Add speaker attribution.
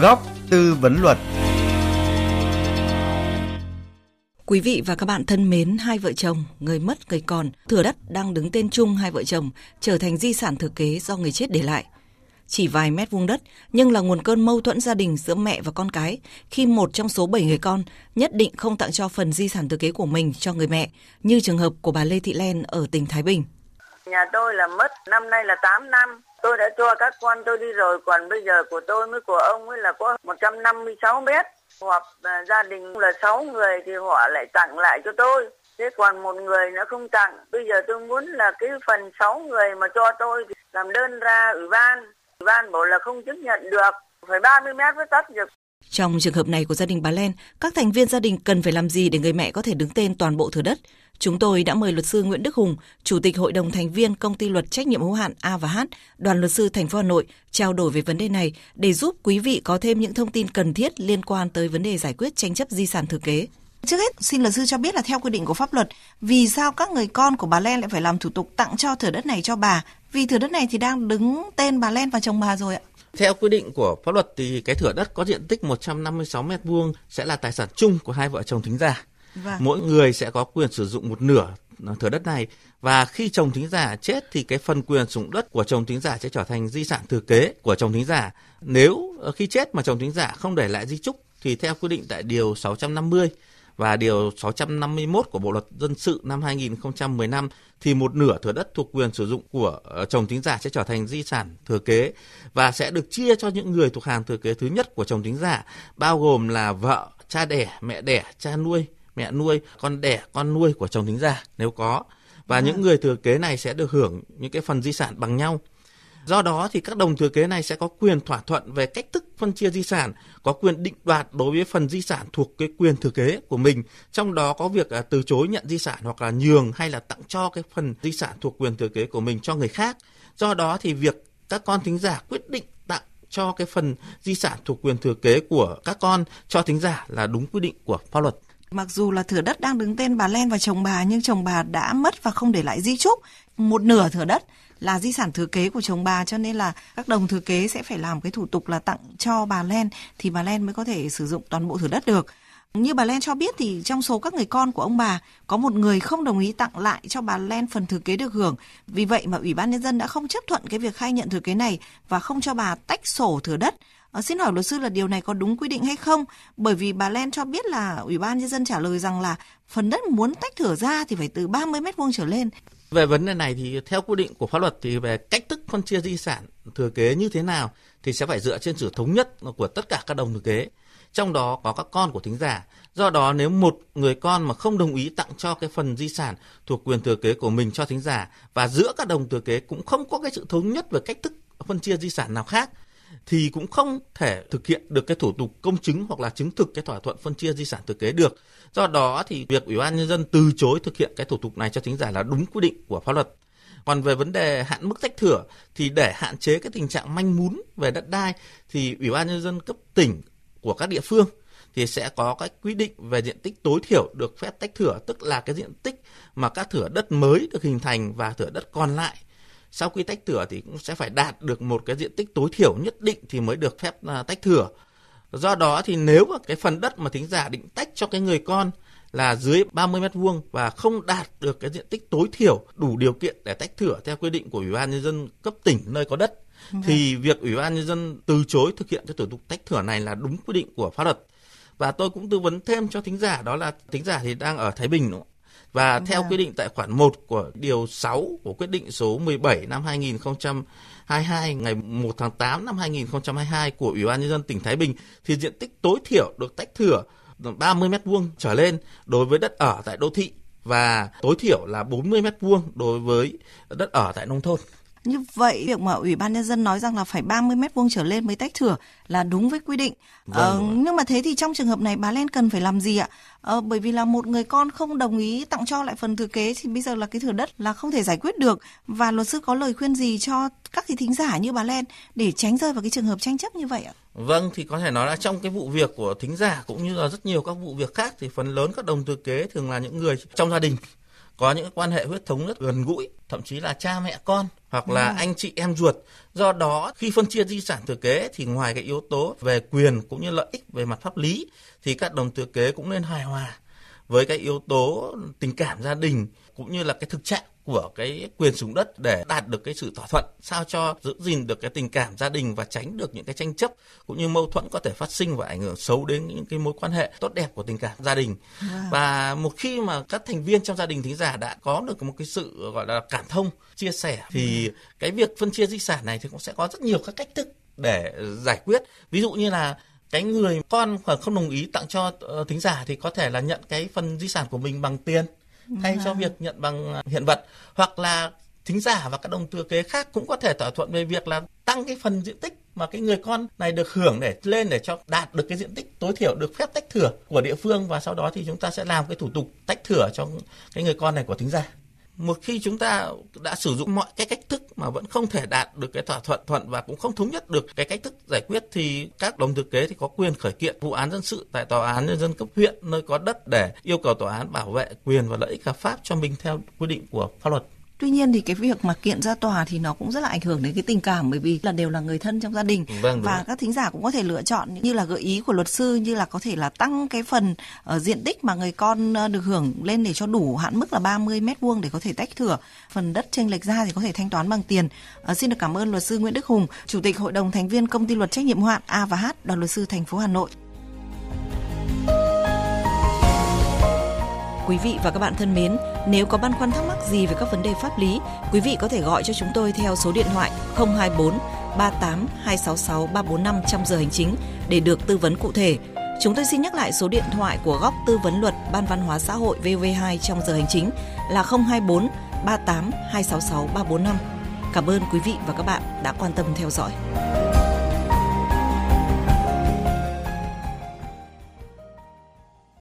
Speaker 1: Góc tư vấn luật
Speaker 2: Quý vị và các bạn thân mến, hai vợ chồng, người mất người còn, thừa đất đang đứng tên chung hai vợ chồng trở thành di sản thừa kế do người chết để lại. Chỉ vài mét vuông đất, nhưng là nguồn cơn mâu thuẫn gia đình giữa mẹ và con cái, khi một trong số bảy người con nhất định không tặng cho phần di sản thừa kế của mình cho người mẹ, như trường hợp của bà Lê Thị Len ở tỉnh Thái Bình.
Speaker 3: Nhà tôi là mất năm nay là 8 năm, tôi đã cho các con tôi đi rồi, còn bây giờ của tôi với của ông ấy là có 156 mét. Hoặc à, gia đình là 6 người thì họ lại tặng lại cho tôi. Thế còn một người nó không tặng. Bây giờ tôi muốn là cái phần 6 người mà cho tôi thì làm đơn ra ủy ban. Ủy ban bảo là không chấp nhận được. Phải 30 mét mới tắt được.
Speaker 2: Trong trường hợp này của gia đình bà Len, các thành viên gia đình cần phải làm gì để người mẹ có thể đứng tên toàn bộ thửa đất? Chúng tôi đã mời luật sư Nguyễn Đức Hùng, Chủ tịch Hội đồng thành viên Công ty Luật trách nhiệm hữu hạn A và H, Đoàn luật sư thành phố Hà Nội trao đổi về vấn đề này để giúp quý vị có thêm những thông tin cần thiết liên quan tới vấn đề giải quyết tranh chấp di sản thừa kế.
Speaker 4: Trước hết, xin luật sư cho biết là theo quy định của pháp luật, vì sao các người con của bà Len lại phải làm thủ tục tặng cho thửa đất này cho bà? Vì thửa đất này thì đang đứng tên bà Len và chồng bà rồi ạ.
Speaker 5: Theo quy định của pháp luật thì cái thửa đất có diện tích 156 m vuông sẽ là tài sản chung của hai vợ chồng thính giả. Vâng. Mỗi người sẽ có quyền sử dụng một nửa à, thửa đất này và khi chồng thính giả chết thì cái phần quyền sử dụng đất của chồng thính giả sẽ trở thành di sản thừa kế của chồng thính giả. Nếu ờ, khi chết mà chồng thính giả không để lại di chúc thì theo quy định tại điều 650 và điều 651 của Bộ luật dân sự năm 2015 thì một nửa thửa đất thuộc quyền sử dụng của ờ, chồng thính giả sẽ trở thành di sản thừa kế và sẽ được chia cho những người thuộc hàng thừa kế thứ nhất của chồng thính giả bao gồm là vợ, cha đẻ, mẹ đẻ, cha nuôi, mẹ nuôi, con đẻ, con nuôi của chồng thính giả nếu có và à. những người thừa kế này sẽ được hưởng những cái phần di sản bằng nhau. Do đó thì các đồng thừa kế này sẽ có quyền thỏa thuận về cách thức phân chia di sản, có quyền định đoạt đối với phần di sản thuộc cái quyền thừa kế của mình, trong đó có việc à, từ chối nhận di sản hoặc là nhường hay là tặng cho cái phần di sản thuộc quyền thừa kế của mình cho người khác. Do đó thì việc các con thính giả quyết định tặng cho cái phần di sản thuộc quyền thừa kế của các con cho thính giả là đúng quy định của pháp luật.
Speaker 4: Mặc dù là thửa đất đang đứng tên bà Len và chồng bà, nhưng chồng bà đã mất và không để lại di chúc một nửa thửa đất là di sản thừa kế của chồng bà, cho nên là các đồng thừa kế sẽ phải làm cái thủ tục là tặng cho bà Len, thì bà Len mới có thể sử dụng toàn bộ thửa đất được. Như bà Len cho biết thì trong số các người con của ông bà, có một người không đồng ý tặng lại cho bà Len phần thừa kế được hưởng. Vì vậy mà Ủy ban Nhân dân đã không chấp thuận cái việc khai nhận thừa kế này và không cho bà tách sổ thừa đất. À, xin hỏi luật sư là điều này có đúng quy định hay không? Bởi vì bà Len cho biết là Ủy ban Nhân dân trả lời rằng là phần đất muốn tách thửa ra thì phải từ 30 mét vuông trở lên.
Speaker 5: Về vấn đề này thì theo quy định của pháp luật thì về cách thức phân chia di sản thừa kế như thế nào thì sẽ phải dựa trên sự thống nhất của tất cả các đồng thừa kế. Trong đó có các con của thính giả. Do đó nếu một người con mà không đồng ý tặng cho cái phần di sản thuộc quyền thừa kế của mình cho thính giả và giữa các đồng thừa kế cũng không có cái sự thống nhất về cách thức phân chia di sản nào khác thì cũng không thể thực hiện được cái thủ tục công chứng hoặc là chứng thực cái thỏa thuận phân chia di sản thừa kế được. Do đó thì việc Ủy ban nhân dân từ chối thực hiện cái thủ tục này cho chính giả là đúng quy định của pháp luật. Còn về vấn đề hạn mức tách thửa thì để hạn chế cái tình trạng manh mún về đất đai thì Ủy ban nhân dân cấp tỉnh của các địa phương thì sẽ có các quy định về diện tích tối thiểu được phép tách thửa, tức là cái diện tích mà các thửa đất mới được hình thành và thửa đất còn lại sau khi tách thửa thì cũng sẽ phải đạt được một cái diện tích tối thiểu nhất định thì mới được phép à, tách thửa. Do đó thì nếu mà cái phần đất mà thính giả định tách cho cái người con là dưới 30 mét vuông và không đạt được cái diện tích tối thiểu đủ điều kiện để tách thửa theo quy định của Ủy ban nhân dân cấp tỉnh nơi có đất vâng. thì việc Ủy ban nhân dân từ chối thực hiện cái thủ tục tách thửa này là đúng quy định của pháp luật. Và tôi cũng tư vấn thêm cho thính giả đó là thính giả thì đang ở Thái Bình đúng không? Và Đúng theo quy định tại khoản 1 của điều 6 của quyết định số 17 năm 2022 ngày 1 tháng 8 năm 2022 của Ủy ban nhân dân tỉnh Thái Bình thì diện tích tối thiểu được tách thửa 30 mét vuông trở lên đối với đất ở tại đô thị và tối thiểu là 40 mét vuông đối với đất ở tại nông thôn.
Speaker 4: Như vậy việc mà Ủy ban nhân dân nói rằng là phải 30 mét vuông trở lên mới tách thửa là đúng với quy định. Vâng. Ờ, nhưng mà thế thì trong trường hợp này bà Len cần phải làm gì ạ? Ờ, bởi vì là một người con không đồng ý tặng cho lại phần thừa kế thì bây giờ là cái thửa đất là không thể giải quyết được và luật sư có lời khuyên gì cho các cái thính giả như bà Len để tránh rơi vào cái trường hợp tranh chấp như vậy ạ?
Speaker 5: Vâng thì có thể nói là trong cái vụ việc của thính giả cũng như là rất nhiều các vụ việc khác thì phần lớn các đồng thừa kế thường là những người trong gia đình có những quan hệ huyết thống rất gần gũi, thậm chí là cha mẹ con hoặc là ừ. anh chị em ruột. Do đó khi phân chia di sản thừa kế thì ngoài cái yếu tố về quyền cũng như lợi ích về mặt pháp lý thì các đồng thừa kế cũng nên hài hòa với cái yếu tố tình cảm gia đình cũng như là cái thực trạng của cái quyền sử dụng đất để đạt được cái sự thỏa thuận sao cho giữ gìn được cái tình cảm gia đình và tránh được những cái tranh chấp cũng như mâu thuẫn có thể phát sinh và ảnh hưởng xấu đến những cái mối quan hệ tốt đẹp của tình cảm gia đình wow. và một khi mà các thành viên trong gia đình thính giả đã có được một cái sự gọi là cảm thông chia sẻ thì wow. cái việc phân chia di sản này thì cũng sẽ có rất nhiều các cách thức để giải quyết ví dụ như là cái người con không đồng ý tặng cho ờ, thính giả thì có thể là nhận cái phần di sản của mình bằng tiền thay cho việc nhận bằng ờ, hiện vật. Hoặc là thính giả và các đồng thừa kế khác cũng có thể thỏa thuận về việc là tăng cái phần diện tích mà cái người con này được hưởng để lên để cho đạt được cái diện tích tối thiểu được phép tách thửa của địa phương và sau đó thì chúng ta sẽ làm cái thủ tục tách thửa cho cái người con này của thính giả một khi chúng ta đã sử dụng mọi cái cách thức mà vẫn không thể đạt được cái thỏa thuận thuận và cũng không thống nhất được cái cách thức giải quyết thì các đồng thực kế thì có quyền khởi kiện vụ án dân sự tại tòa án nhân dân cấp huyện nơi có đất để yêu cầu tòa án bảo vệ quyền và lợi ích hợp pháp cho mình theo quy định của pháp luật.
Speaker 4: Tuy nhiên thì cái việc mà kiện ra tòa thì nó cũng rất là ảnh hưởng đến cái tình cảm bởi vì là đều là người thân trong gia đình
Speaker 5: vâng,
Speaker 4: và các thính giả cũng có thể lựa chọn như là gợi ý của luật sư như là có thể là tăng cái phần ờ, diện tích mà người con ờ, được hưởng lên để cho đủ hạn mức là 30 mét vuông để có thể tách thửa phần đất chênh lệch ra thì có thể thanh toán bằng tiền. À, xin được cảm ơn luật sư Nguyễn Đức Hùng, chủ tịch hội đồng thành viên công ty luật trách nhiệm hữu hạn A và H, đoàn luật sư thành phố Hà Nội.
Speaker 2: Quý vị và các bạn thân mến, nếu có băn khoăn thắc mắc gì về các vấn đề pháp lý, quý vị có thể gọi cho chúng tôi theo số điện thoại 024 38 266 345 trong giờ hành chính để được tư vấn cụ thể. Chúng tôi xin nhắc lại số điện thoại của góc tư vấn luật Ban Văn hóa xã hội VV2 trong giờ hành chính là 024 38 266 345. Cảm ơn quý vị và các bạn đã quan tâm theo dõi.